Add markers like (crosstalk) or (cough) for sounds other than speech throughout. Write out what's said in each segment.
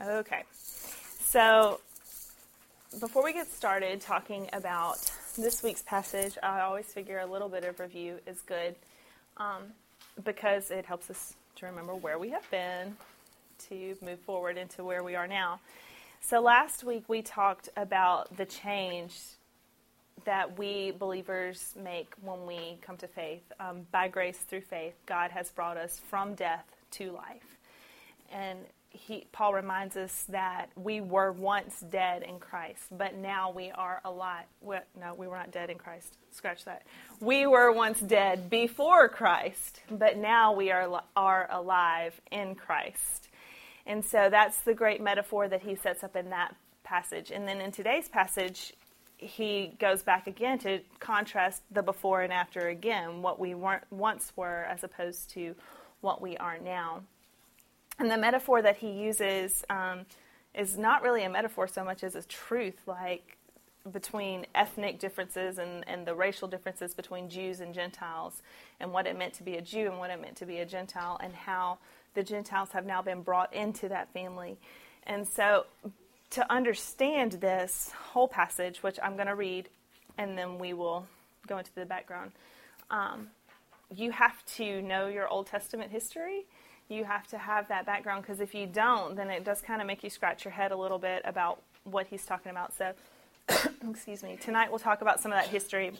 Okay. So, before we get started talking about this week's passage, I always figure a little bit of review is good um, because it helps us to remember where we have been to move forward into where we are now. So, last week we talked about the change that we believers make when we come to faith. Um, by grace through faith, God has brought us from death to life. And he, Paul reminds us that we were once dead in Christ, but now we are alive. Well, no, we were not dead in Christ. Scratch that. We were once dead before Christ, but now we are, are alive in Christ. And so that's the great metaphor that he sets up in that passage. And then in today's passage, he goes back again to contrast the before and after again, what we weren't once were as opposed to what we are now. And the metaphor that he uses um, is not really a metaphor so much as a truth, like between ethnic differences and, and the racial differences between Jews and Gentiles, and what it meant to be a Jew and what it meant to be a Gentile, and how the Gentiles have now been brought into that family. And so, to understand this whole passage, which I'm going to read, and then we will go into the background, um, you have to know your Old Testament history you have to have that background because if you don't, then it does kind of make you scratch your head a little bit about what he's talking about. So, (coughs) excuse me, tonight we'll talk about some of that history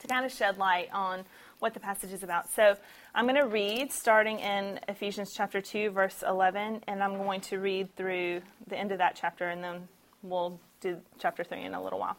to kind of shed light on what the passage is about. So, I'm going to read starting in Ephesians chapter 2, verse 11, and I'm going to read through the end of that chapter, and then we'll do chapter 3 in a little while.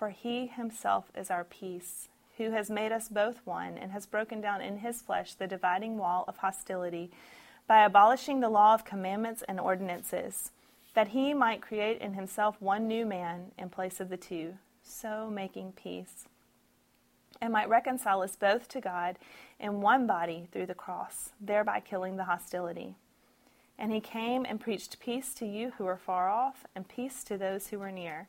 For he himself is our peace, who has made us both one, and has broken down in his flesh the dividing wall of hostility, by abolishing the law of commandments and ordinances, that he might create in himself one new man in place of the two, so making peace, and might reconcile us both to God in one body through the cross, thereby killing the hostility. And he came and preached peace to you who are far off, and peace to those who are near.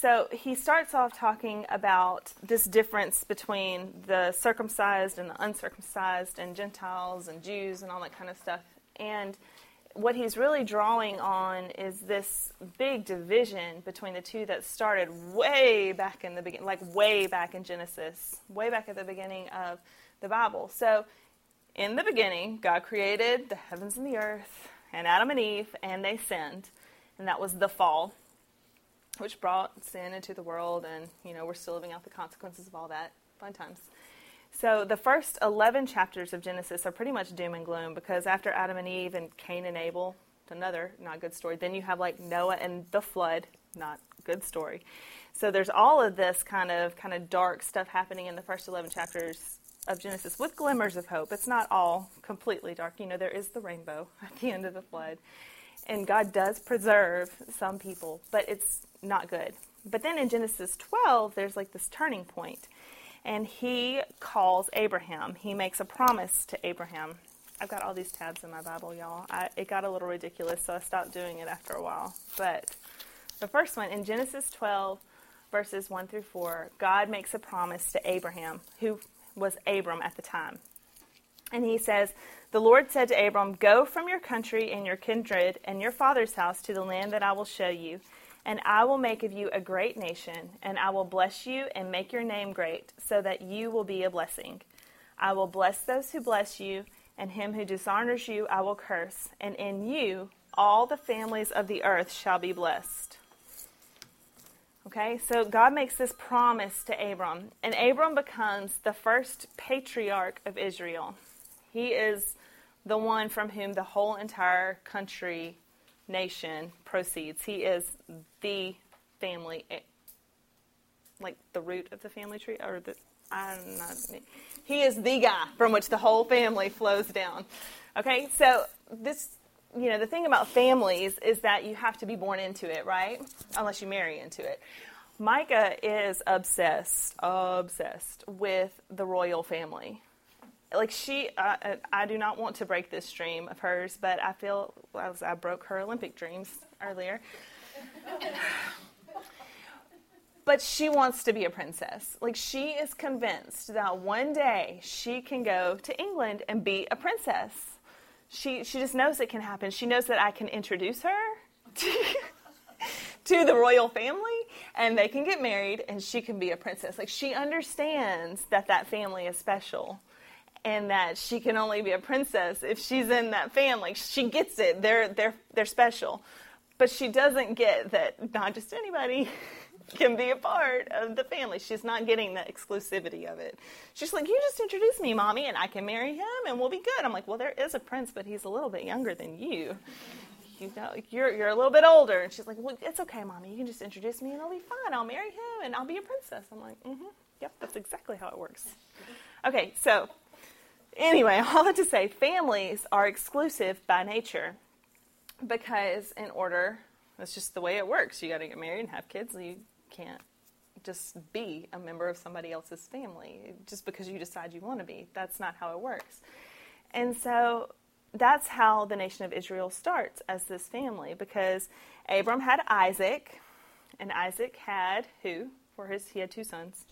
So he starts off talking about this difference between the circumcised and the uncircumcised, and Gentiles and Jews and all that kind of stuff. And what he's really drawing on is this big division between the two that started way back in the beginning, like way back in Genesis, way back at the beginning of the Bible. So, in the beginning, God created the heavens and the earth, and Adam and Eve, and they sinned, and that was the fall which brought sin into the world, and you know we're still living out the consequences of all that. Fun times. So the first 11 chapters of Genesis are pretty much doom and gloom because after Adam and Eve and Cain and Abel, another not good story. Then you have like Noah and the flood, not good story. So there's all of this kind of kind of dark stuff happening in the first 11 chapters of Genesis with glimmers of hope. It's not all completely dark. You know, there is the rainbow (laughs) at the end of the flood. And God does preserve some people, but it's not good. But then in Genesis 12, there's like this turning point, and he calls Abraham. He makes a promise to Abraham. I've got all these tabs in my Bible, y'all. I, it got a little ridiculous, so I stopped doing it after a while. But the first one in Genesis 12, verses 1 through 4, God makes a promise to Abraham, who was Abram at the time. And he says, The Lord said to Abram, Go from your country and your kindred and your father's house to the land that I will show you and I will make of you a great nation, and I will bless you and make your name great, so that you will be a blessing. I will bless those who bless you, and him who dishonors you I will curse, and in you all the families of the earth shall be blessed. Okay, so God makes this promise to Abram, and Abram becomes the first patriarch of Israel. He is the one from whom the whole entire country, nation proceeds. He is the family, like the root of the family tree, or the, I'm not, he is the guy from which the whole family flows down. Okay, so this, you know, the thing about families is that you have to be born into it, right? Unless you marry into it. Micah is obsessed, obsessed with the royal family. Like she, uh, I do not want to break this dream of hers, but I feel as I broke her Olympic dreams earlier. but she wants to be a princess. Like she is convinced that one day she can go to England and be a princess. She she just knows it can happen. She knows that I can introduce her to, (laughs) to the royal family and they can get married and she can be a princess. Like she understands that that family is special and that she can only be a princess if she's in that family. She gets it. They're they're they're special. But she doesn't get that not just anybody (laughs) can be a part of the family. She's not getting the exclusivity of it. She's like, You just introduce me, mommy, and I can marry him and we'll be good. I'm like, Well, there is a prince, but he's a little bit younger than you. You know, you're, you're a little bit older. And she's like, Well, it's okay, mommy. You can just introduce me and I'll be fine. I'll marry him and I'll be a princess. I'm like, Mm hmm. Yep, that's exactly how it works. Okay, so anyway, (laughs) all that to say, families are exclusive by nature because in order that's just the way it works. You got to get married and have kids. You can't just be a member of somebody else's family just because you decide you want to be. That's not how it works. And so that's how the nation of Israel starts as this family because Abram had Isaac, and Isaac had who? For his, he had two sons,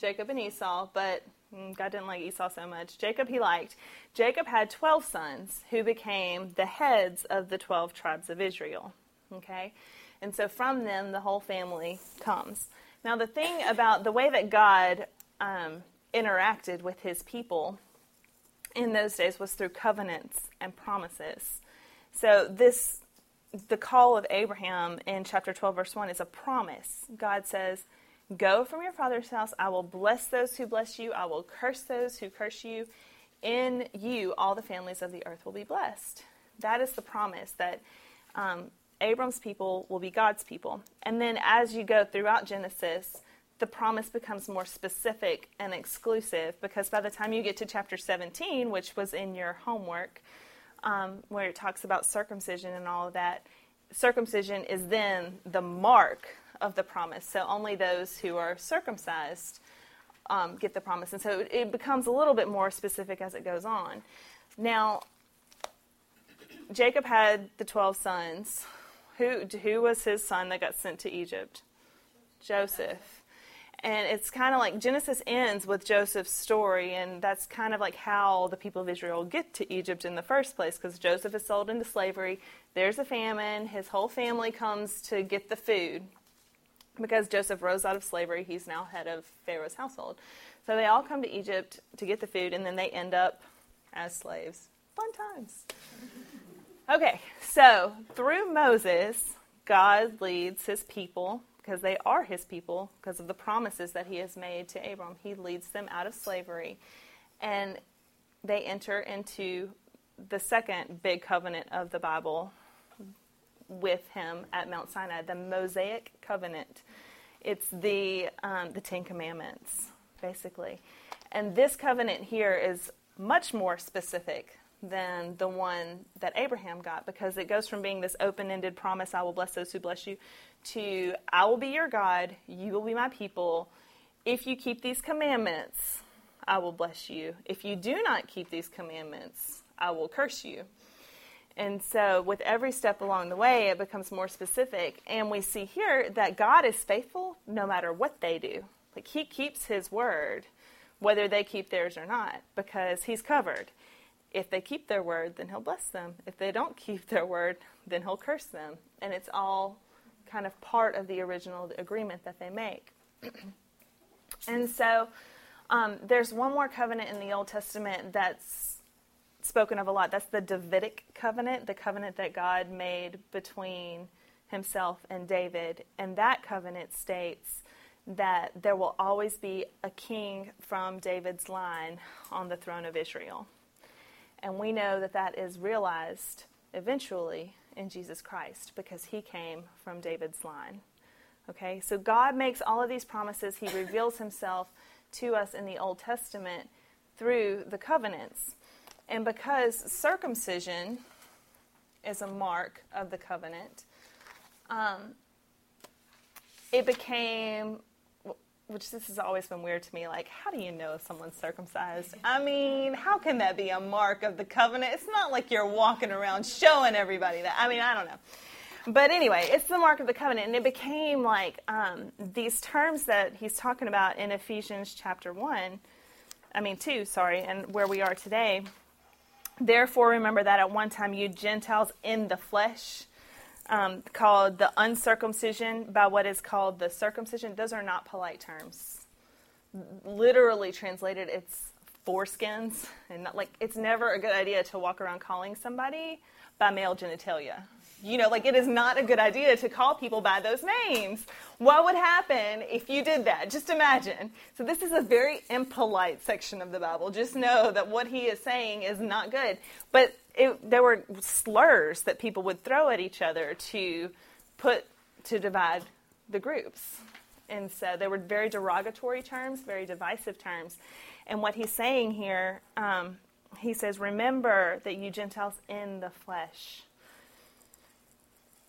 Jacob and Esau, but mm, God didn't like Esau so much. Jacob he liked. Jacob had 12 sons who became the heads of the 12 tribes of Israel. Okay? And so from them, the whole family comes. Now, the thing about the way that God um, interacted with his people in those days was through covenants and promises. So, this, the call of Abraham in chapter 12, verse 1 is a promise. God says, Go from your father's house. I will bless those who bless you. I will curse those who curse you. In you, all the families of the earth will be blessed. That is the promise that um, Abram's people will be God's people. And then as you go throughout Genesis, the promise becomes more specific and exclusive because by the time you get to chapter 17, which was in your homework, um, where it talks about circumcision and all of that, circumcision is then the mark of the promise. So only those who are circumcised um, get the promise. And so it becomes a little bit more specific as it goes on. Now, Jacob had the 12 sons. Who, who was his son that got sent to Egypt? Joseph. And it's kind of like Genesis ends with Joseph's story, and that's kind of like how the people of Israel get to Egypt in the first place, because Joseph is sold into slavery. There's a famine. His whole family comes to get the food. Because Joseph rose out of slavery, he's now head of Pharaoh's household. So they all come to Egypt to get the food, and then they end up as slaves. Fun times. Okay, so through Moses, God leads his people, because they are his people, because of the promises that he has made to Abram. He leads them out of slavery, and they enter into the second big covenant of the Bible with him at Mount Sinai, the Mosaic covenant. It's the um, the Ten Commandments, basically, and this covenant here is much more specific than the one that Abraham got because it goes from being this open ended promise, I will bless those who bless you, to I will be your God, you will be my people. If you keep these commandments, I will bless you. If you do not keep these commandments, I will curse you. And so, with every step along the way, it becomes more specific. And we see here that God is faithful no matter what they do. Like, He keeps His word, whether they keep theirs or not, because He's covered. If they keep their word, then he'll bless them. If they don't (laughs) keep their word, then he'll curse them. And it's all kind of part of the original agreement that they make. (clears throat) and so um, there's one more covenant in the Old Testament that's spoken of a lot. That's the Davidic covenant, the covenant that God made between himself and David. And that covenant states that there will always be a king from David's line on the throne of Israel. And we know that that is realized eventually in Jesus Christ because he came from David's line. Okay, so God makes all of these promises. He reveals himself to us in the Old Testament through the covenants. And because circumcision is a mark of the covenant, um, it became which this has always been weird to me. Like, how do you know if someone's circumcised? I mean, how can that be a mark of the covenant? It's not like you're walking around showing everybody that. I mean, I don't know. But anyway, it's the mark of the covenant. And it became like um, these terms that he's talking about in Ephesians chapter 1, I mean, 2, sorry, and where we are today. Therefore, remember that at one time you Gentiles in the flesh um, called the uncircumcision by what is called the circumcision. Those are not polite terms. Literally translated, it's foreskins, and not, like it's never a good idea to walk around calling somebody by male genitalia. You know, like it is not a good idea to call people by those names. What would happen if you did that? Just imagine. So, this is a very impolite section of the Bible. Just know that what he is saying is not good. But it, there were slurs that people would throw at each other to put to divide the groups. And so they were very derogatory terms, very divisive terms. And what he's saying here, um, he says, Remember that you Gentiles in the flesh.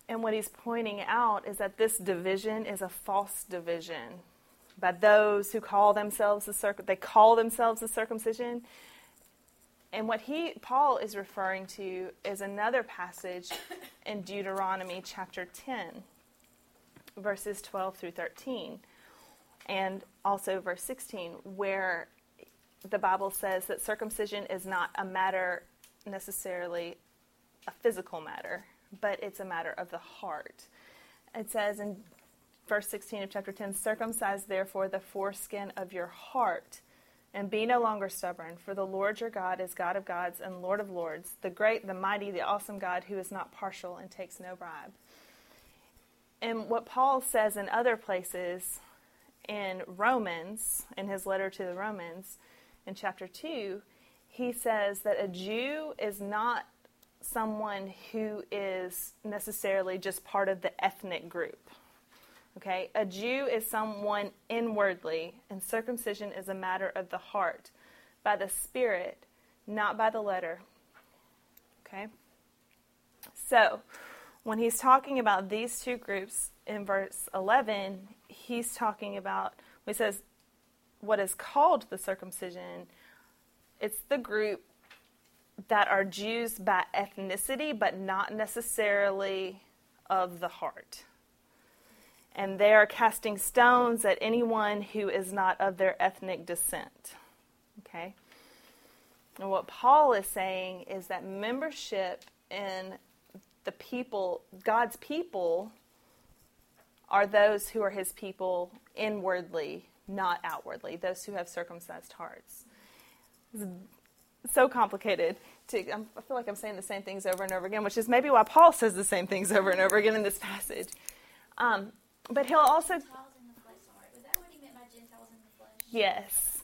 And what he's pointing out is that this division is a false division by those who call themselves the circ- they call themselves the circumcision and what he Paul is referring to is another passage in Deuteronomy chapter 10 verses 12 through 13 and also verse 16 where the Bible says that circumcision is not a matter necessarily a physical matter, but it's a matter of the heart. It says in verse 16 of chapter 10 circumcise therefore the foreskin of your heart and be no longer stubborn, for the Lord your God is God of gods and Lord of lords, the great, the mighty, the awesome God who is not partial and takes no bribe. And what Paul says in other places in Romans, in his letter to the Romans, in chapter 2, he says that a Jew is not someone who is necessarily just part of the ethnic group. Okay, a Jew is someone inwardly, and circumcision is a matter of the heart, by the Spirit, not by the letter. Okay? So, when he's talking about these two groups in verse 11, he's talking about, he says, what is called the circumcision, it's the group that are Jews by ethnicity, but not necessarily of the heart and they are casting stones at anyone who is not of their ethnic descent. Okay? And what Paul is saying is that membership in the people, God's people, are those who are his people inwardly, not outwardly, those who have circumcised hearts. It's so complicated. To, I feel like I'm saying the same things over and over again, which is maybe why Paul says the same things over and over again in this passage. Um, but he'll also. Yes.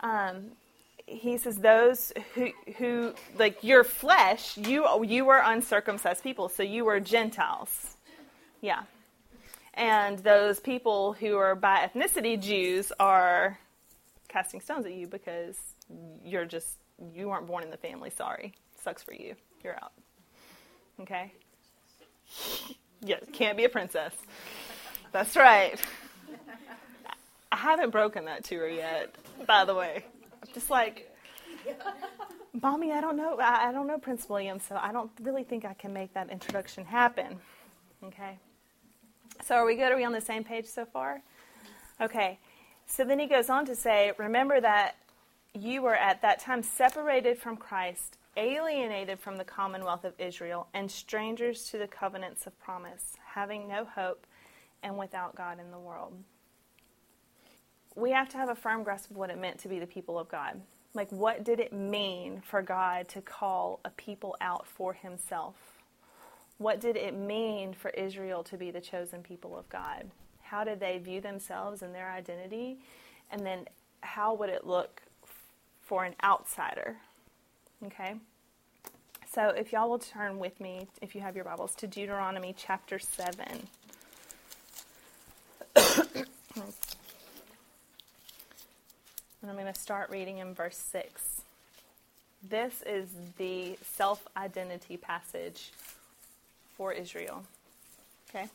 Um, he says those who who like your flesh you you were uncircumcised people so you were gentiles yeah and those people who are by ethnicity jews are casting stones at you because you're just you weren't born in the family sorry sucks for you you're out okay yes can't be a princess that's right. I haven't broken that to her yet, by the way. I'm just like, Mommy, I don't know. I, don't know Prince William, so I don't really think I can make that introduction happen. Okay. So are we good? Are we on the same page so far? Okay. So then he goes on to say, Remember that you were at that time separated from Christ, alienated from the commonwealth of Israel, and strangers to the covenants of promise, having no hope and without God in the world. We have to have a firm grasp of what it meant to be the people of God. Like, what did it mean for God to call a people out for himself? What did it mean for Israel to be the chosen people of God? How did they view themselves and their identity? And then, how would it look for an outsider? Okay? So, if y'all will turn with me, if you have your Bibles, to Deuteronomy chapter 7. And I'm going to start reading in verse 6. This is the self identity passage for Israel. Okay?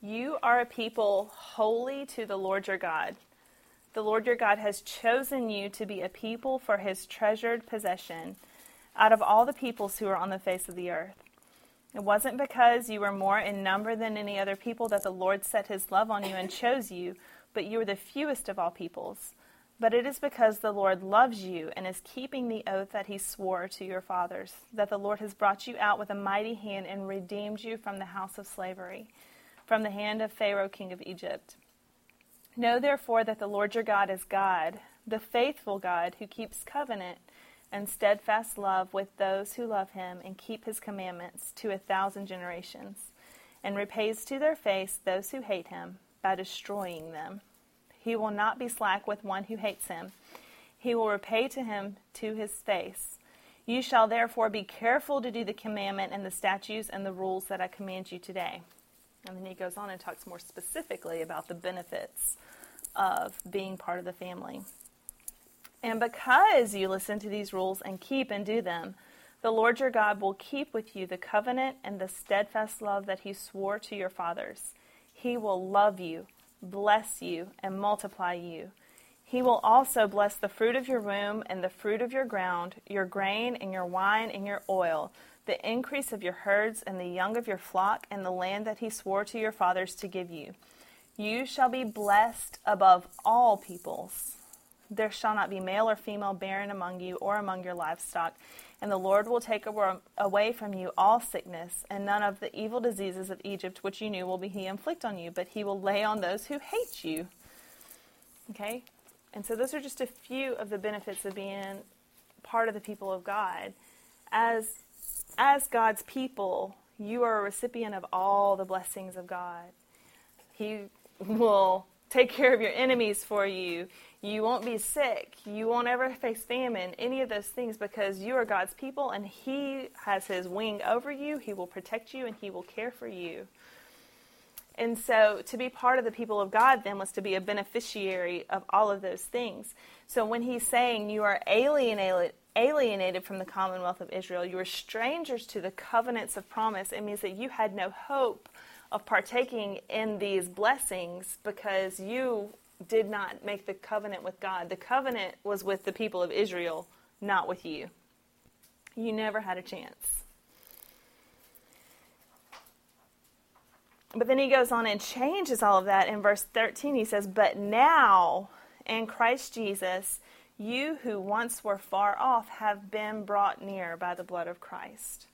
You are a people holy to the Lord your God. The Lord your God has chosen you to be a people for his treasured possession out of all the peoples who are on the face of the earth. It wasn't because you were more in number than any other people that the Lord set his love on you and chose you, but you were the fewest of all peoples. But it is because the Lord loves you and is keeping the oath that he swore to your fathers, that the Lord has brought you out with a mighty hand and redeemed you from the house of slavery, from the hand of Pharaoh king of Egypt. Know therefore that the Lord your God is God, the faithful God who keeps covenant and steadfast love with those who love him and keep his commandments to a thousand generations, and repays to their face those who hate him by destroying them. He will not be slack with one who hates him. He will repay to him to his face. You shall therefore be careful to do the commandment and the statutes and the rules that I command you today. And then he goes on and talks more specifically about the benefits of being part of the family. And because you listen to these rules and keep and do them, the Lord your God will keep with you the covenant and the steadfast love that he swore to your fathers. He will love you bless you, and multiply you. He will also bless the fruit of your womb and the fruit of your ground, your grain and your wine and your oil, the increase of your herds and the young of your flock, and the land that he swore to your fathers to give you. You shall be blessed above all peoples. There shall not be male or female barren among you or among your livestock and the Lord will take away from you all sickness, and none of the evil diseases of Egypt which you knew will be he inflict on you, but he will lay on those who hate you. Okay? And so those are just a few of the benefits of being part of the people of God. As as God's people, you are a recipient of all the blessings of God. He will take care of your enemies for you. You won't be sick. You won't ever face famine, any of those things, because you are God's people and He has His wing over you. He will protect you and He will care for you. And so to be part of the people of God then was to be a beneficiary of all of those things. So when He's saying you are alienated, alienated from the commonwealth of Israel, you are strangers to the covenants of promise, it means that you had no hope of partaking in these blessings because you did not make the covenant with God. The covenant was with the people of Israel, not with you. You never had a chance. But then he goes on and changes all of that in verse 13. He says, But now in Christ Jesus, you who once were far off have been brought near by the blood of Christ.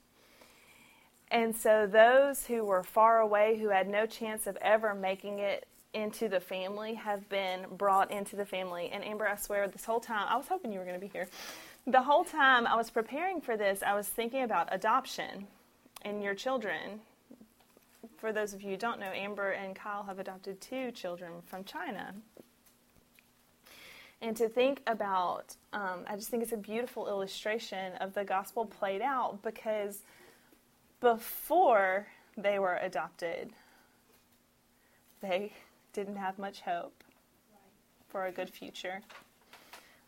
And so those who were far away, who had no chance of ever making it into the family have been brought into the family. And Amber, I swear, this whole time, I was hoping you were going to be here. The whole time I was preparing for this, I was thinking about adoption and your children. For those of you who don't know, Amber and Kyle have adopted two children from China. And to think about, um, I just think it's a beautiful illustration of the gospel played out because before they were adopted, they didn't have much hope for a good future.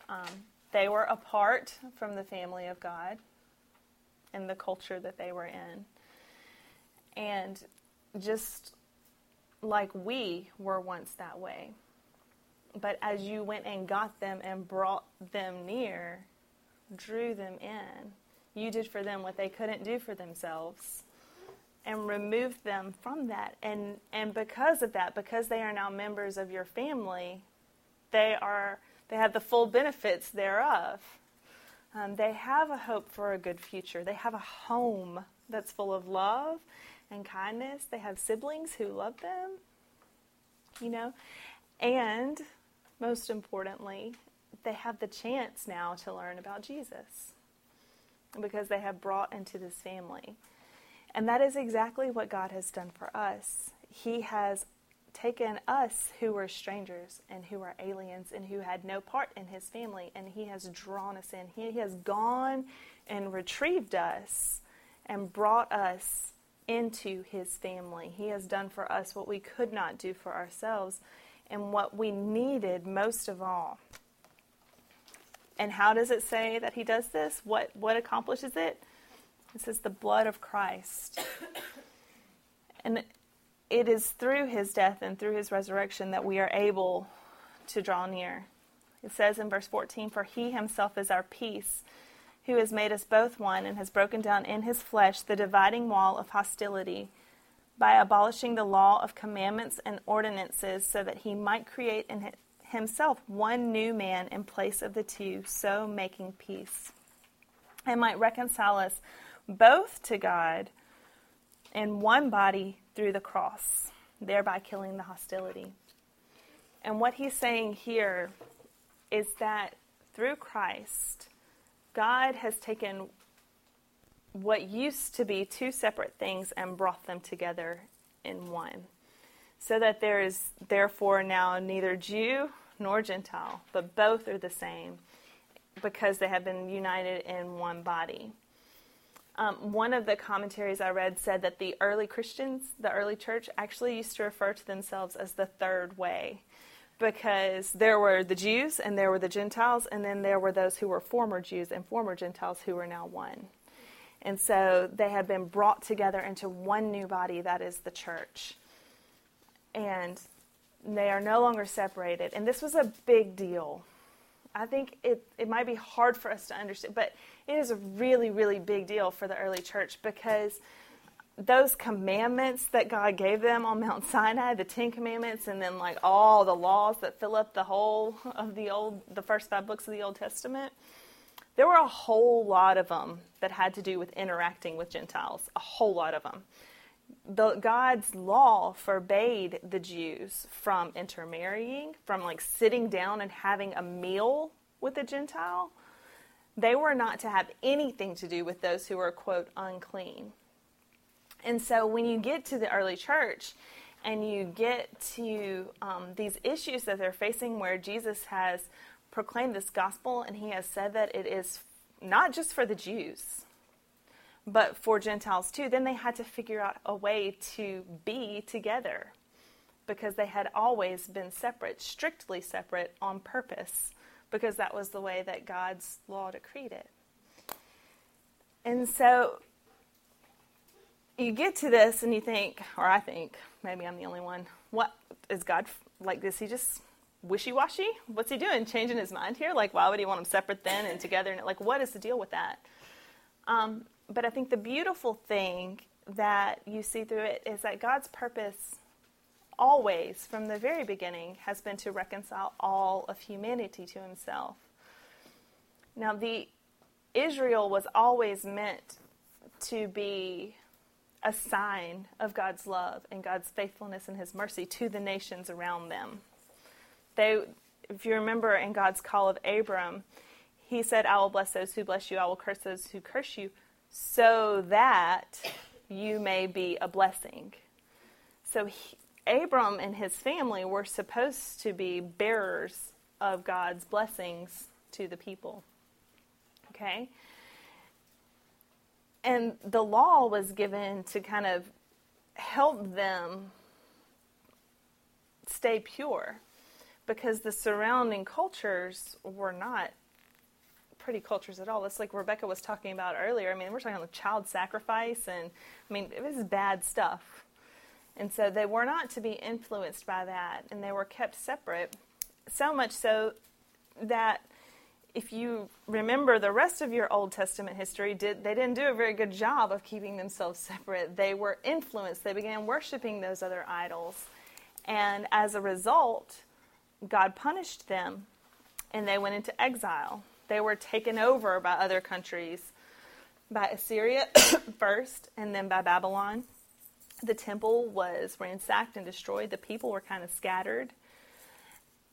Um, they were apart from the family of God and the culture that they were in. And just like we were once that way. But as you went and got them and brought them near, drew them in, you did for them what they couldn't do for themselves and remove them from that. And, and because of that, because they are now members of your family, they, are, they have the full benefits thereof. Um, they have a hope for a good future. They have a home that's full of love and kindness. They have siblings who love them, you know. And most importantly, they have the chance now to learn about Jesus because they have brought into this family. And that is exactly what God has done for us. He has taken us who were strangers and who were aliens and who had no part in his family, and he has drawn us in. He has gone and retrieved us and brought us into his family. He has done for us what we could not do for ourselves and what we needed most of all. And how does it say that he does this? What what accomplishes it? It says the blood of Christ. And it is through his death and through his resurrection that we are able to draw near. It says in verse 14, For he himself is our peace, who has made us both one and has broken down in his flesh the dividing wall of hostility by abolishing the law of commandments and ordinances so that he might create in himself one new man in place of the two, so making peace, and might reconcile us both to God in one body through the cross, thereby killing the hostility. And what he's saying here is that through Christ, God has taken what used to be two separate things and brought them together in one. So that there is therefore now neither Jew nor Gentile, but both are the same because they have been united in one body. Um, one of the commentaries I read said that the early Christians, the early church, actually used to refer to themselves as the third way because there were the Jews and there were the Gentiles, and then there were those who were former Jews and former Gentiles who were now one. And so they had been brought together into one new body that is the church. And they are no longer separated. And this was a big deal I think it, it might be hard for us to understand, but it is a really, really big deal for the early church because those commandments that God gave them on Mount Sinai, the Ten Commandments, and then like all the laws that fill up the whole of the old, the first five books of the Old Testament, there were a whole lot of them that had to do with interacting with Gentiles, a whole lot of them. The, God's law forbade the Jews from intermarrying, from like sitting down and having a meal with a Gentile. They were not to have anything to do with those who were, quote, unclean. And so when you get to the early church and you get to um, these issues that they're facing where Jesus has proclaimed this gospel and he has said that it is not just for the Jews, but for Gentiles too, then they had to figure out a way to be together because they had always been separate, strictly separate on purpose, because that was the way that God's law decreed it. And so you get to this and you think, or I think, maybe I'm the only one, what is God like? Is he just wishy washy? What's he doing? Changing his mind here? Like, why would he want them separate then and together? And like, what is the deal with that? Um, but I think the beautiful thing that you see through it is that God's purpose always, from the very beginning, has been to reconcile all of humanity to himself. Now, the Israel was always meant to be a sign of God's love and God's faithfulness and his mercy to the nations around them. They if you remember in God's call of Abram, he said, I will bless those who bless you, I will curse those who curse you, so that you may be a blessing. So he, Abram and his family were supposed to be bearers of God's blessings to the people. Okay? And the law was given to kind of help them stay pure because the surrounding cultures were not pretty cultures at all. It's like Rebecca was talking about earlier. I mean, we're talking about child sacrifice, and I mean, it was bad stuff. And so they were not to be influenced by that, and they were kept separate. So much so that if you remember the rest of your Old Testament history, did, they didn't do a very good job of keeping themselves (laughs) separate. They were influenced. They began worshiping those other idols. And as a result, God punished them, and they went into exile. They were taken over by other countries, by Assyria (coughs) first, and then by Babylon. The temple was ransacked and destroyed. The people were kind of scattered.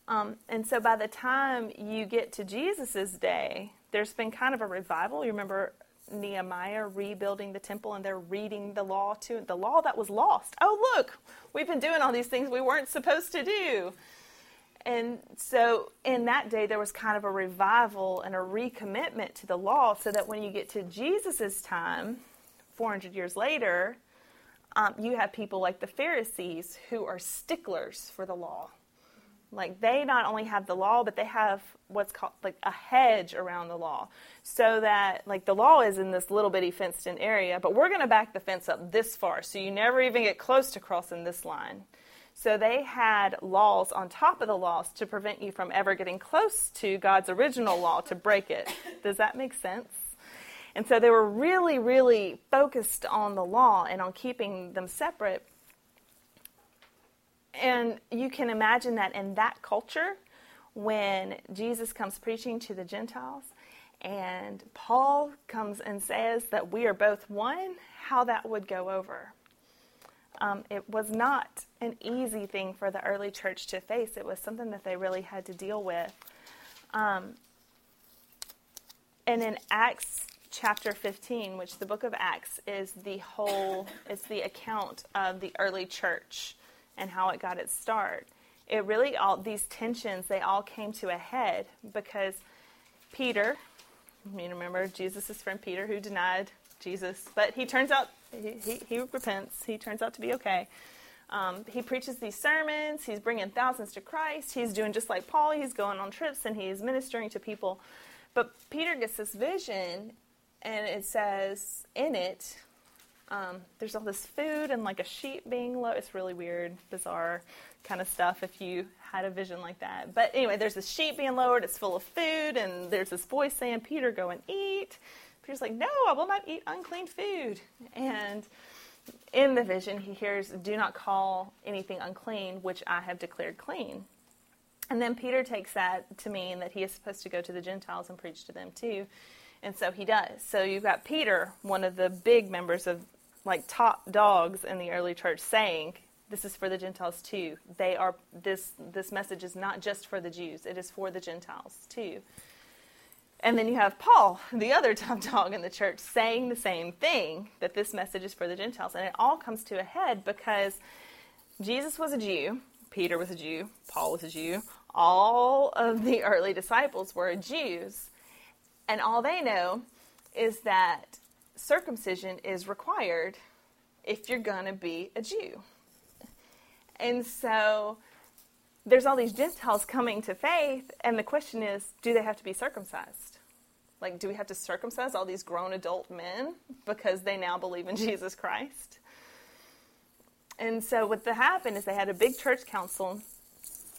Um, and so by the time you get to Jesus' day, there's been kind of a revival. You remember Nehemiah rebuilding the temple and they're reading the law to the law that was lost. Oh, look, we've been doing all these things we weren't supposed to do. And so in that day, there was kind of a revival and a recommitment to the law so that when you get to Jesus' time, 400 years later, um, you have people like the Pharisees who are sticklers for the law. Like they not only have the law, but they have what's called like a hedge around the law. So that like the law is in this little bitty fenced in area, but we're going to back the fence up this far so you never even get close to crossing this line. So they had laws on top of the laws to prevent you from ever getting close to God's original law to break it. Does that make sense? And so they were really, really focused on the law and on keeping them separate and you can imagine that in that culture, when Jesus comes preaching to the Gentiles and Paul comes and says that we are both one, how that would go over. Um, it was not an easy thing for the early church to face. It was something that they really had to deal with. Um, and in Acts chapter 15, which the book of Acts is the whole, it's the account of the early church and how it got its start. It really all these tensions they all came to a head because Peter, you remember Jesus' friend Peter who denied Jesus, but he turns out he, he, he repents. He turns out to be okay. Um, he preaches these sermons. He's bringing thousands to Christ. He's doing just like Paul. He's going on trips and he's ministering to people. But Peter gets this vision, and it says in it, um, there's all this food and like a sheep being low. It's really weird, bizarre kind of stuff if you had a vision like that. But anyway, there's this sheep being lowered. It's full of food, and there's this voice saying, "Peter, go and eat." Peter's like, "No, I will not eat unclean food." And in the vision, he hears, "Do not call anything unclean, which I have declared clean." And then Peter takes that to mean that he is supposed to go to the Gentiles and preach to them too. And so he does. So you've got Peter, one of the big members of like top dogs in the early church saying this is for the gentiles too. They are this this message is not just for the jews. It is for the gentiles too. And then you have paul (laughs) the other top dog in the church saying the same thing that this message is for the gentiles. And it all comes to a head because jesus was a jew peter was a jew paul was a jew. All of the early disciples were jews and all they know is that circumcision is required if you're going to be a Jew. And so there's all these Gentiles coming to faith, and the question is do they have to be circumcised? Like, do we have to circumcise all these grown adult men because they now believe in (laughs) Jesus Christ? And so, what happened is they had a big church council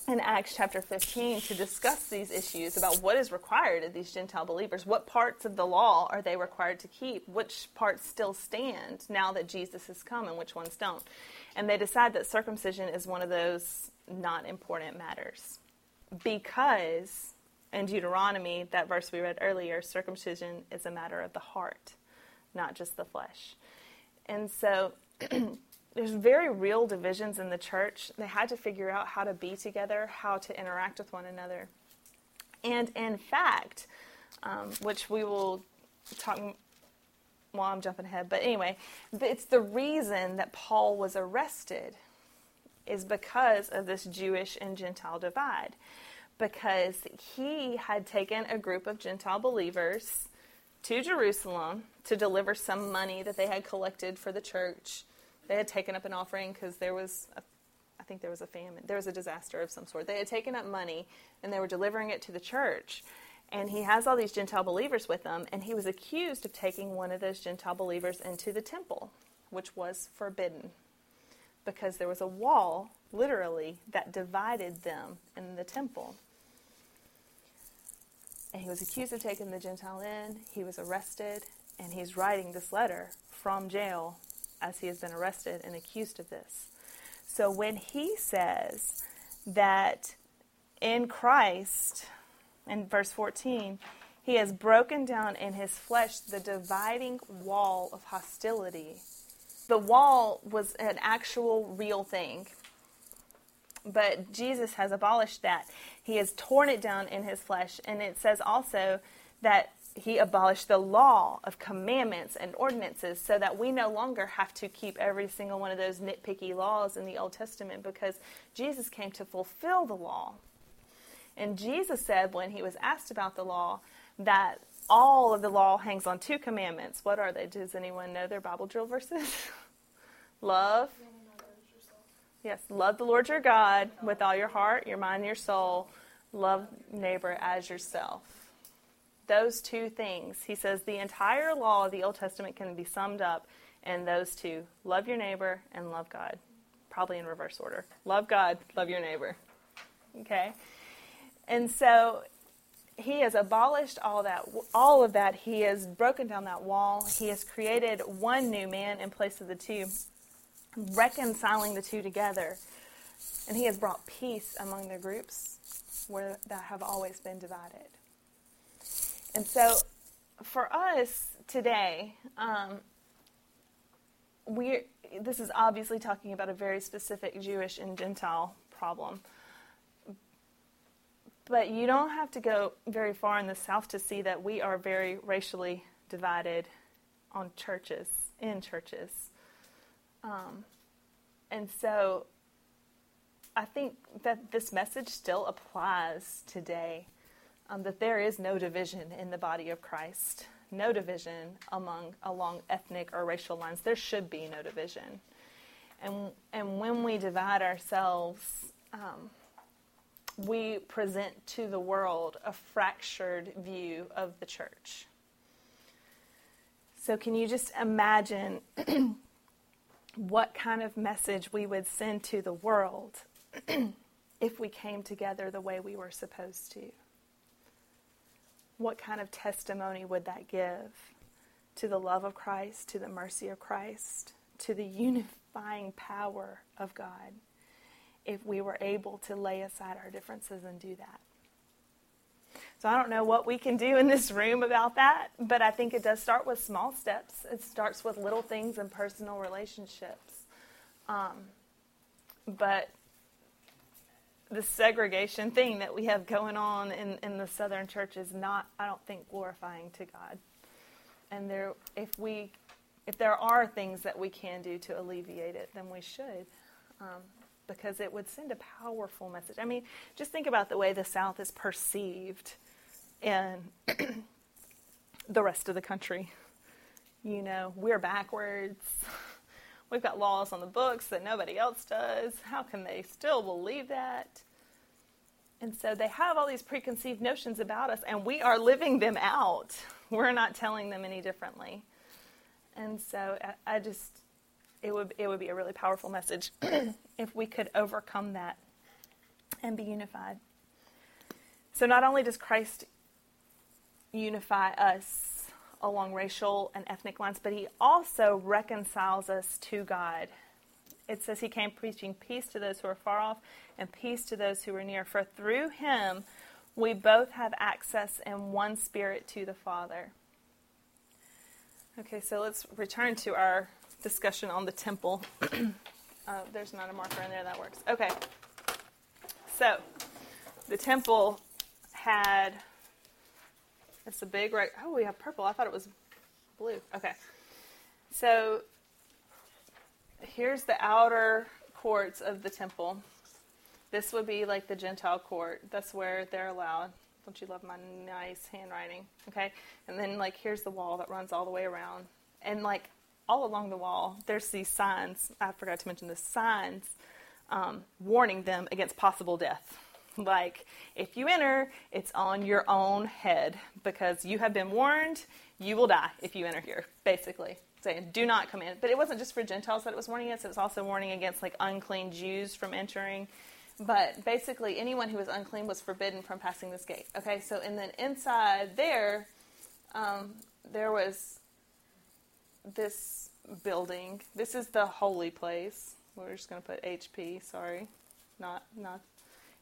in Acts chapter 15 to discuss these issues about what is required of these Gentile believers. What parts of the law are they required to keep? Which parts still stand now that Jesus has come and which ones don't? And they decide that circumcision is one of those not important matters. Because in Deuteronomy, that verse we read earlier, circumcision is a matter of the heart, not just the flesh. And so (clears throat) there's very real divisions in the church. They had to figure out how to be together, how to interact with one another. And in fact, um, which we will talk well, I'm jumping ahead, but anyway, it's the reason that Paul was arrested is because of this Jewish and Gentile divide. Because he had taken a group of Gentile believers to Jerusalem to deliver some money that they had collected for the church they had taken up an offering because there was, a, I think there was a famine, there was a disaster of some sort. They had taken up money and they were delivering it to the church. And he has all these Gentile believers with him, and he was accused of taking one of those Gentile believers into the temple, which was forbidden because there was a wall, literally, that divided them in the temple. And he was accused of taking the Gentile in. He was arrested, and he's writing this letter from jail as he has been arrested and accused of this. So when he says that in Christ, in verse 14, he has broken down in his flesh the dividing wall of hostility. The wall was an actual real thing But Jesus has abolished that. He has torn it down in his flesh. And it says also that he abolished the law of commandments and ordinances so that we no longer have to keep every single one of those nitpicky laws in the Old Testament because Jesus came to fulfill the law. And Jesus said when he was asked about the law that all of the law hangs on two commandments. What are they? Does anyone know their Bible drill verses? (laughs) love. Yes, love the Lord your God with all your heart, your mind, your soul. Love neighbor as yourself those two things. He says the entire law of the Old Testament can be summed up in those two love your neighbor and love God. Probably in reverse order. Love God, love your neighbor. Okay? And so he has abolished all that all of that. He has broken down that wall. He has created one new man in place of the two, reconciling the two together. And he has brought peace among the groups where that have always been divided. And so for us today, um, we this is obviously talking about a very specific Jewish and Gentile problem. But you don't have to go very far in the South to see that we are very racially divided on churches, in churches. Um, and so I think that this message still applies today um, that there is no division in the body of Christ, no division among along ethnic or racial lines. There should be no division, and and when we divide ourselves, um, we present to the world a fractured view of the church. So, can you just imagine (clears throat) what kind of message we would send to the world (clears throat) if we came together the way we were supposed to? What kind of testimony would that give to the love of Christ, to the mercy of Christ, to the unifying power of God if we were able to lay aside our differences and do that? So I don't know what we can do in this room about that, but I think it does start with small steps. It starts with little things in personal relationships. Um, but the segregation thing that we have going on in, in the southern church is not i don't think glorifying to god. And there if we if there are things that we can do to alleviate it then we should um, because it would send a powerful message. I mean just think about the way the south is perceived in (clears throat) the rest of the country. You know we're backwards (laughs) We've got laws on the books that nobody else does. How can they still believe that? And so they have all these preconceived notions about us, and we are living them out. We're not telling them any differently. And so I just, it would, it would be a really powerful message (clears throat) if we could overcome that and be unified. So not only does Christ unify us along racial and ethnic lines, but he also reconciles us to God. It says he came preaching peace to those who are far off and peace to those who are near. For through him we both have access in one spirit to the Father. Okay, so let's return to our discussion on the temple. (clears throat) uh, there's not a marker in there that works. Okay, so the temple had it's a big right. Oh, we have purple. I thought it was blue. Okay. So here's the outer courts of the temple. This would be like the Gentile court. That's where they're allowed. Don't you love my nice handwriting? Okay. And then like here's the wall that runs all the way around. And like all along the wall, there's these signs. I forgot to mention the signs um, warning them against possible death. Like, if you enter, it's on your own head because you have been warned you will die if you enter here, basically. Saying, do not come in. But it wasn't just for Gentiles that it was warning against, it was also warning against like unclean Jews from entering. But basically, anyone who was unclean was forbidden from passing this gate. Okay, so and then inside there, um, there was this building. This is the holy place. We're just going to put HP. Sorry, not not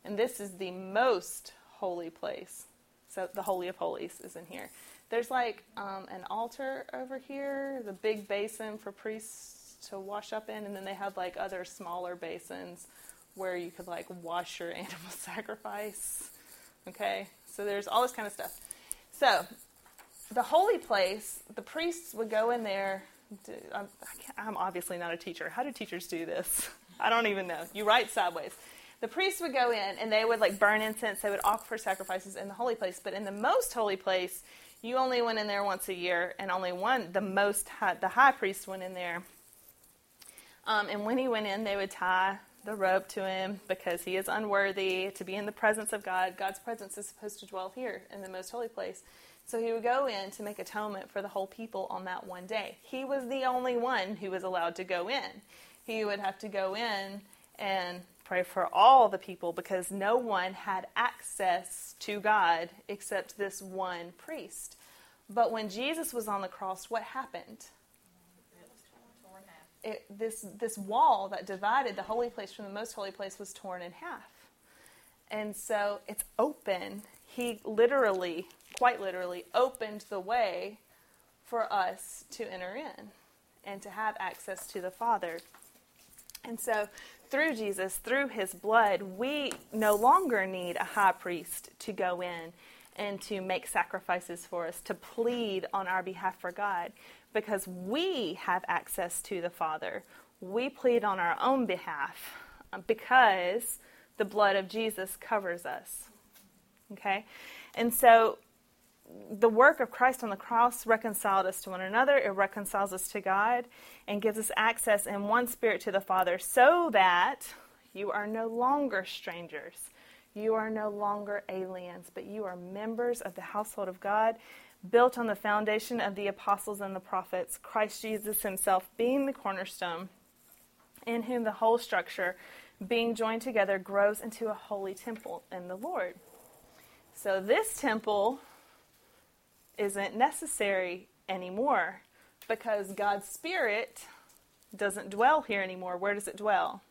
and this is the most holy place. So the Holy of Holies is in here. There's like um, an altar over here, the big basin for priests to wash up in, and then they have like other smaller basins where you could like wash your (laughs) animal sacrifice. Okay, so there's all this kind of stuff. So the holy place, the priests would go in there. I'm, I'm obviously not a teacher. How do teachers do this? (laughs) I don't even know. You write sideways. The priests would go in and they would like burn incense. They would offer sacrifices in the holy place. But in the most holy place, you only went in there once a year, and only one, the most, high, the high priest went in there. Um, and when he went in, they would tie the rope to him because he is unworthy to be in the presence of God. God's presence is supposed to dwell here in the most holy place. So he would go in to make atonement for the whole people on that one day. He was the only one who was allowed to go in. He would have to go in and pray for all the people because no one had access to God except this one priest. But when Jesus was on the cross, what happened? It, this this wall that divided the holy place from the most holy place was torn in half. And so it's open. He literally, quite literally, opened the way for us to enter in and to have access to the Father. And so through Jesus, through his blood, we no longer need a high priest to go in and to make sacrifices for us, to plead on our behalf for God, because we have access to the Father. We plead on our own behalf um, because the blood of Jesus covers us. Okay? And so the work of Christ on the cross reconciled us to one another, it reconciles us to God, and gives us access in one spirit to the Father so that you are no longer strangers. You are no longer aliens, but you are members of the household of God, built on the foundation of the apostles and the prophets, Christ Jesus himself being the cornerstone, in whom the whole structure, being joined together, grows into a holy temple in the Lord. So this temple isn't necessary anymore because God's Spirit doesn't dwell here anymore. Where does it dwell?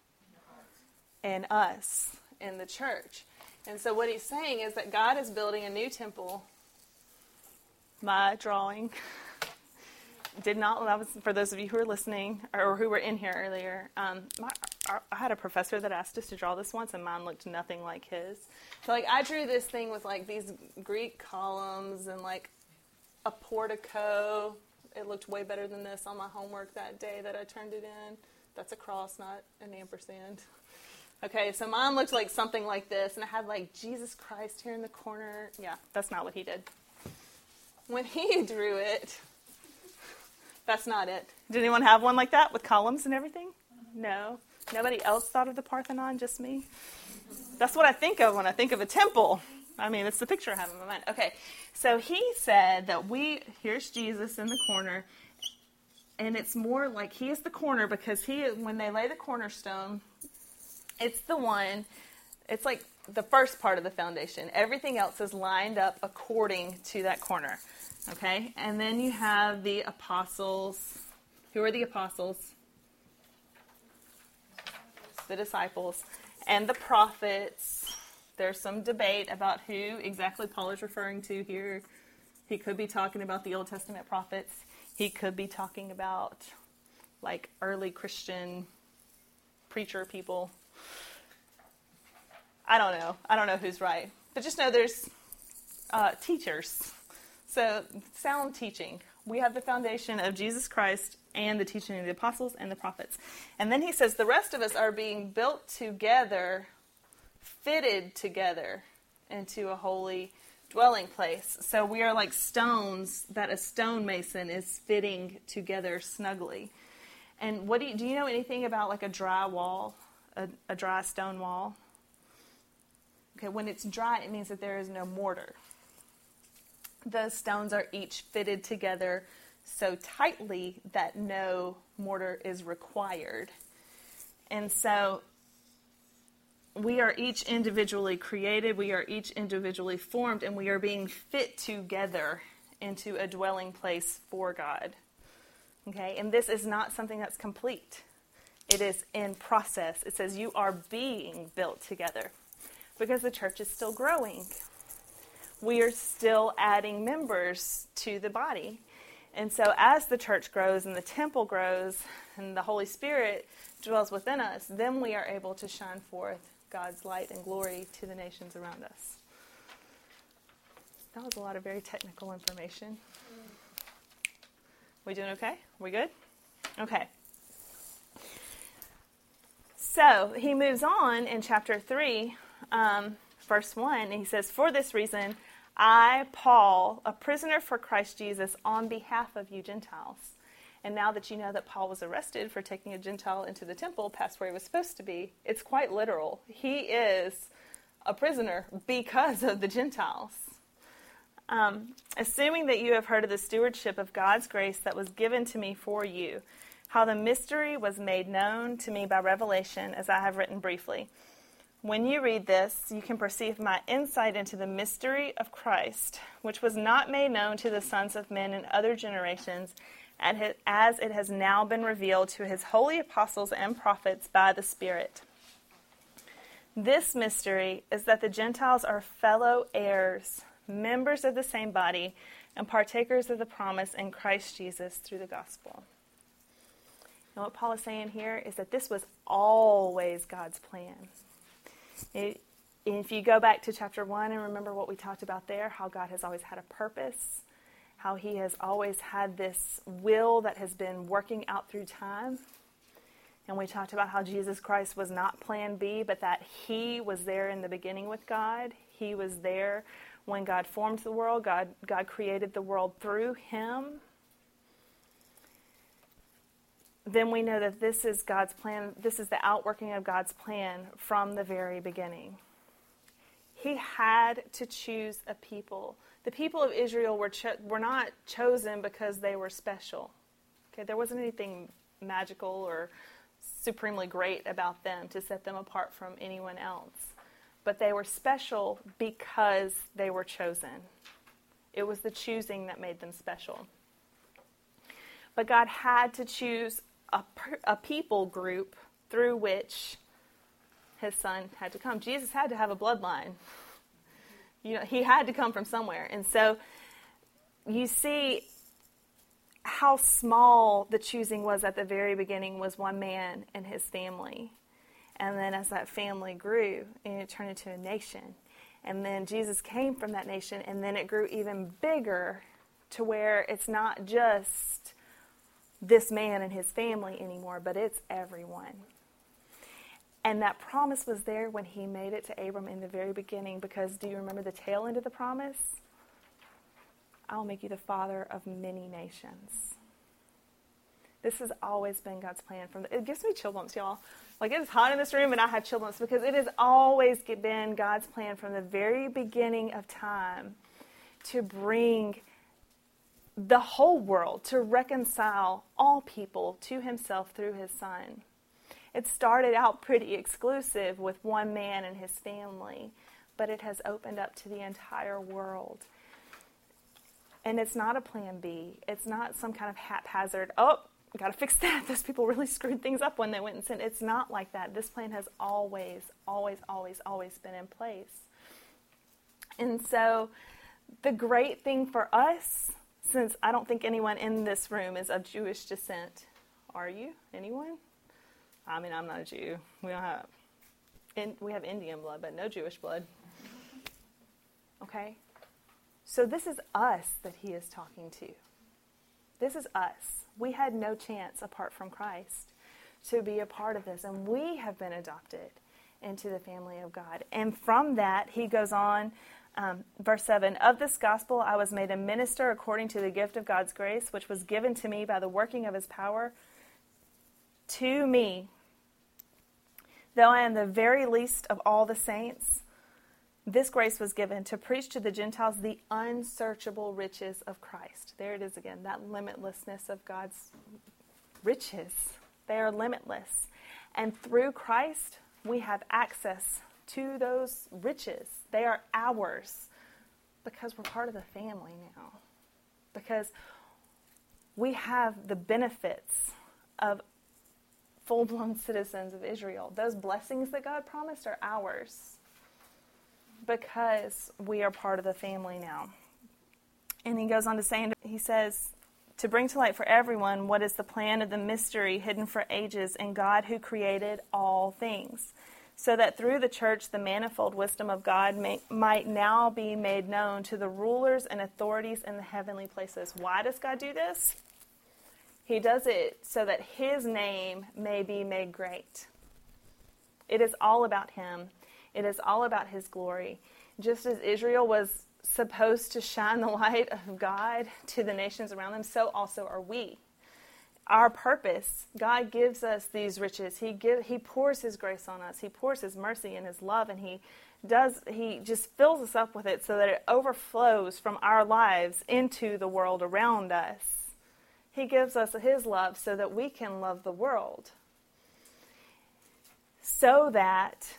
In us, in the church. And so what he's saying is that God is building a new temple. My drawing (laughs) did not, that was for those of you who are listening or who were in here earlier. Um, my, I had a professor that asked us to draw this once, and mine looked nothing like his. So, like, I drew this thing with like these Greek columns and like a portico. It looked way better than this on my homework that day that I turned it in. That's a cross, not an ampersand. Okay, so mine looked like something like this, and I had like Jesus Christ here in the corner. Yeah, that's not what he did. When he (laughs) drew it, that's not it. Did anyone have one like that with columns and everything? No. Nobody else thought of the Parthenon, just me? That's what I think of when I think of a temple. I mean, it's the picture I have in my mind. Okay, so he said that we, here's Jesus in the corner, and it's more like he is the corner because he, when they lay the cornerstone, it's the one, it's like the first part of the foundation. Everything else is lined up according to that corner. Okay, and then you have the apostles. Who are the apostles? The disciples. And the prophets there's some debate about who exactly Paul is referring to here. He could be talking about the Old Testament prophets. He could be talking about like early Christian preacher people. I don't know. I don't know who's right. But just know there's uh, teachers. So, sound teaching. We have the foundation of Jesus Christ and the teaching of the apostles and the prophets. And then he says the rest of us are being built together fitted together into a holy dwelling place. So we are like stones that a stonemason is fitting together snugly. And what do you, do you know anything about like a dry wall, a, a dry stone wall? Okay, when it's dry, it means that there is no mortar. The stones are each fitted together so tightly that no mortar is required. And so we are each individually created, we are each individually formed, and we are being fit together into a dwelling place for God. Okay, and this is not something that's complete, it is in process. It says you are being built together because the church is still growing. We are still adding members to the body. And so, as the church grows and the temple grows and the Holy Spirit dwells within us, then we are able to shine forth God's light and glory to the nations around us. That was a lot of very technical information. We doing okay? We good? Okay. So he moves on in chapter 3, um, verse 1, and he says, For this reason, I, Paul, a prisoner for Christ Jesus, on behalf of you Gentiles. And now that you know that Paul was arrested for taking a Gentile into the temple past where he was supposed to be, it's quite literal. He is a prisoner because of the Gentiles. Um, assuming that you have heard of the stewardship of God's grace that was given to me for you how the mystery was made known to me by revelation, as I have written briefly. When you read this, you can perceive my insight into the mystery of Christ, which was not made known to the sons of men in other generations, as it has now been revealed to his holy apostles and prophets by the Spirit. This mystery is that the Gentiles are fellow heirs, members of the same body, and partakers of the promise in Christ Jesus through the gospel. What Paul is saying here is that this was always God's plan. It, if you go back to chapter 1 and remember what we talked about there, how God has always had a purpose, how he has always had this will that has been working out through time. And we talked about how Jesus Christ was not plan B, but that he was there in the beginning with God. He was there when God formed the world. God, God created the world through him then we know that this is God's plan, this is the outworking of God's plan from the very beginning. He had to choose a people. The people of Israel were, cho- were not chosen because they were special. Okay, there wasn't anything magical or supremely great about them to set them apart from anyone else. But they were special because they were chosen. It was the choosing that made them special. But God had to choose a, a people group through which his son had to come. Jesus had to have a bloodline. You know, he had to come from somewhere. And so you see how small the choosing was at the very beginning was one man and his family. And then as that family grew, and it turned into a nation. And then Jesus came from that nation, and then it grew even bigger to where it's not just this man and his family anymore, but it's everyone. And that promise was there when he made it to Abram in the very beginning because do you remember the tail end of the promise? I'll make you the father of many nations. This has always been God's plan. From the, it gives me chill bumps, y'all. Like it is hot in this room, and I have chill bumps because it has always been God's plan from the very beginning of time to bring the whole world, to reconcile all people to himself through his son. It started out pretty exclusive with one man and his family, but it has opened up to the entire world. And it's not a plan B. It's not some kind of haphazard, oh, got to fix that. (laughs) Those people really screwed things up when they went and sent. It's not like that. This plan has always, always, always, always been in place. And so the great thing for us since I don't think anyone in this room is of Jewish descent, are you? Anyone? I mean, I'm not a Jew. We don't have, in, we have Indian blood, but no Jewish blood. Okay? So this is us that he is talking to. This is us. We had no chance apart from Christ to be a part of this, and we have been adopted into the family of God. And from that, he goes on um, verse 7 Of this gospel I was made a minister according to the gift of God's grace, which was given to me by the working of his power. To me, though I am the very least of all the saints, this grace was given to preach to the Gentiles the unsearchable riches of Christ. There it is again, that limitlessness of God's riches. They are limitless. And through Christ, we have access to those riches. They are ours because we're part of the family now. Because we have the benefits of full blown citizens of Israel. Those blessings that God promised are ours because we are part of the family now. And he goes on to say, he says, to bring to light for everyone what is the plan of the mystery hidden for ages in God who created all things, so that through the church the manifold wisdom of God may, might now be made known to the rulers and authorities in the heavenly places. Why does God do this? He does it so that His name may be made great. It is all about Him, it is all about His glory. Just as Israel was supposed to shine the light of God to the nations around them, so also are we. Our purpose, God gives us these riches. He give, He pours His grace on us. He pours His mercy and His love, and He does. He just fills us up with it so that it overflows from our lives into the world around us. He gives us His love so that we can love the world, so that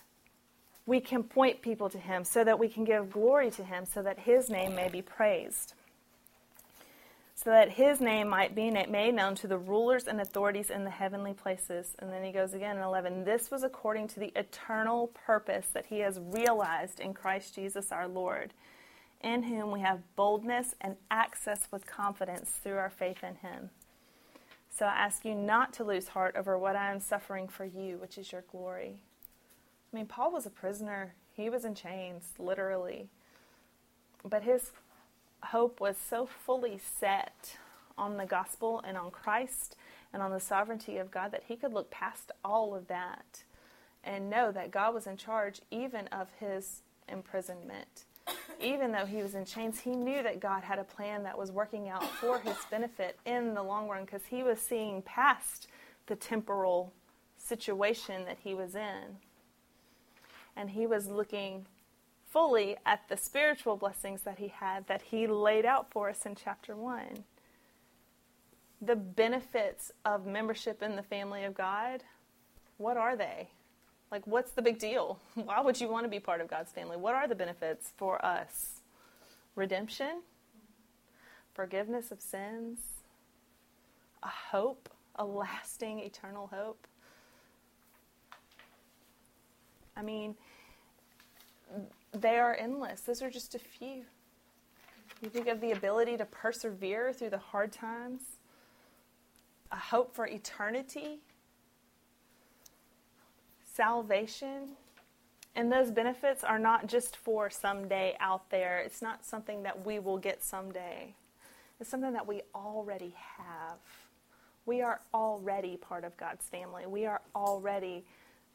we can point people to him so that we can give glory to him so that his name may be praised. So that his name might be made known to the rulers and authorities in the heavenly places. And then he goes again in 11 this was according to the eternal purpose that he has realized in christ jesus our lord in whom we have boldness and access with confidence through our faith in him so i ask you not to lose heart over what i am suffering for you which is your glory I mean, Paul was a prisoner, he was in chains, literally. But his hope was so fully set on the gospel and on Christ and on the sovereignty of God that he could look past all of that and know that God was in charge even of his imprisonment. Even though he was in chains, he knew that God had a plan that was working out for his benefit in the long run because he was seeing past the temporal situation that he was in and he was looking fully at the spiritual blessings that he had that he laid out for us in chapter 1. The benefits of membership in the family of God, what are they? Like, what's the big deal? (laughs) Why would you want to be part of God's family? What are the benefits for us? Redemption, forgiveness of sins, a hope, a lasting, eternal hope. I mean, they are endless. Those are just a few. You think of the ability to persevere through the hard times, a hope for eternity, salvation. And those benefits are not just for someday out there. It's not something that we will get someday. It's something that we already have. We are already part of God's family. We are already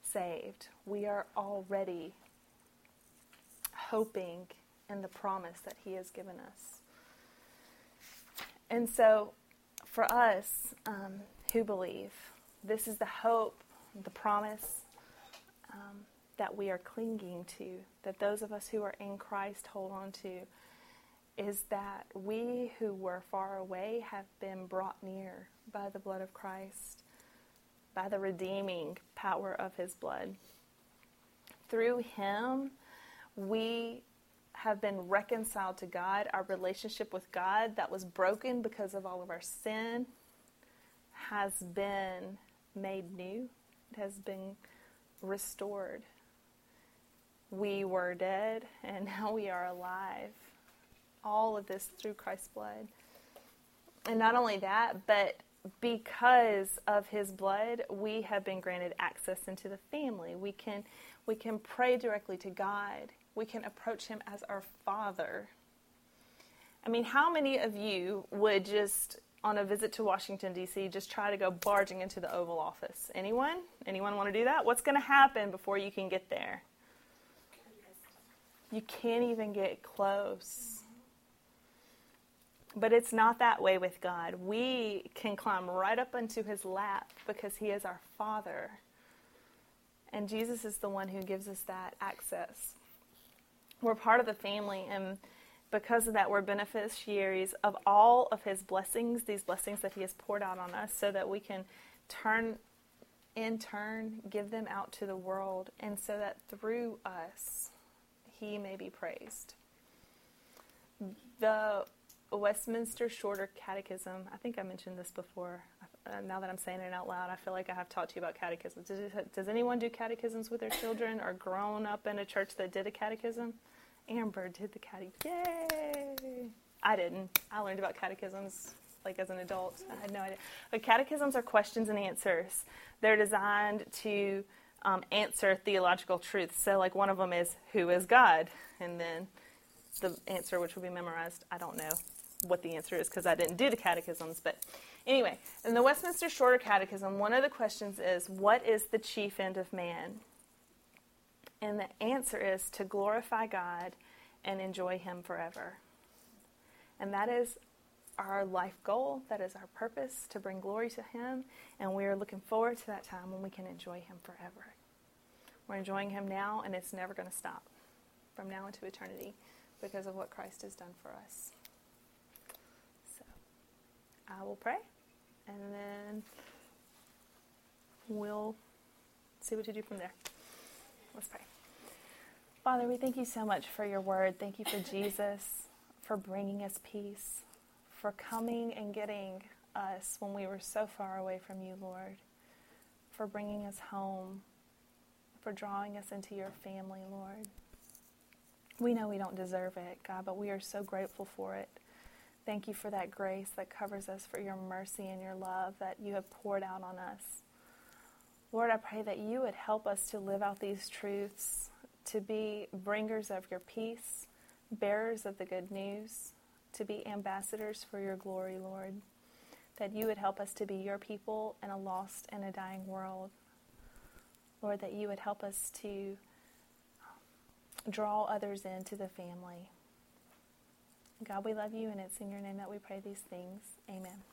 saved. We are already hoping in the promise that He has given us. And so, for us um, who believe, this is the hope, the promise um, that we are clinging to, that those of us who are in Christ hold on to, is that we who were far away have been brought near by the blood of Christ, by the redeeming power of His blood. Through Him, we have been reconciled to God. Our relationship with God that was broken because of all of our sin has been made new, it has been restored. We were dead and (laughs) now we are alive. All of this through Christ's blood. And not only that, but because of his blood, we have been granted access into the family. We can we can pray directly to God we can approach him as our Father. I mean, how many of you would just, on a visit to Washington, D.C., just try to go barging into the Oval Office? Anyone? Anyone want to do that? What's going to happen before you can get there? You can't even get close. But it's not that way with God. We can climb right up into his lap because he is our Father. And Jesus is the one who gives us that access we're part of the family and because of that we're beneficiaries of all of his blessings these blessings that he has poured out on us so that we can turn in turn give them out to the world and so that through us he may be praised. The westminster shorter catechism i think i mentioned this before uh, now that i'm saying it out loud i feel like i have talked to you about catechisms does, does anyone do catechisms with their children or grown up in a church that did a catechism Amber did the catechism. Yay! I didn't. I learned about catechisms like as an adult. I had no idea. But catechisms are questions and answers. They're designed to um, answer theological truths. So, like one of them is, "Who is God?" And then the answer, which will be memorized, I don't know what the answer is because I didn't do the catechisms. But anyway, in the Westminster Shorter Catechism, one of the questions is, "What is the chief end of man?" And the answer is to glorify God and enjoy Him forever. And that is our life goal. That is our purpose to bring glory to Him. And we are looking forward to that time when we can enjoy Him forever. We're enjoying Him now, and it's never going to stop from now into eternity because of what Christ has done for us. So I will pray, and then we'll see what to do from there. Let's pray. Father, we thank you so much for your word. Thank you for (laughs) Jesus, for bringing us peace, for coming and getting us when we were so far away from you, Lord, for bringing us home, for drawing us into your family, Lord. We know we don't deserve it, God, but we are so grateful for it. Thank you for that grace that covers us, for your mercy and your love that you have poured out on us. Lord, I pray that you would help us to live out these truths to be bringers of your peace, bearers of the good news, to be ambassadors for your glory, Lord. That you would help us to be your people in a lost and a dying world. Lord, that you would help us to draw others into the family. God, we love you, and it's in your name that we pray these things. Amen.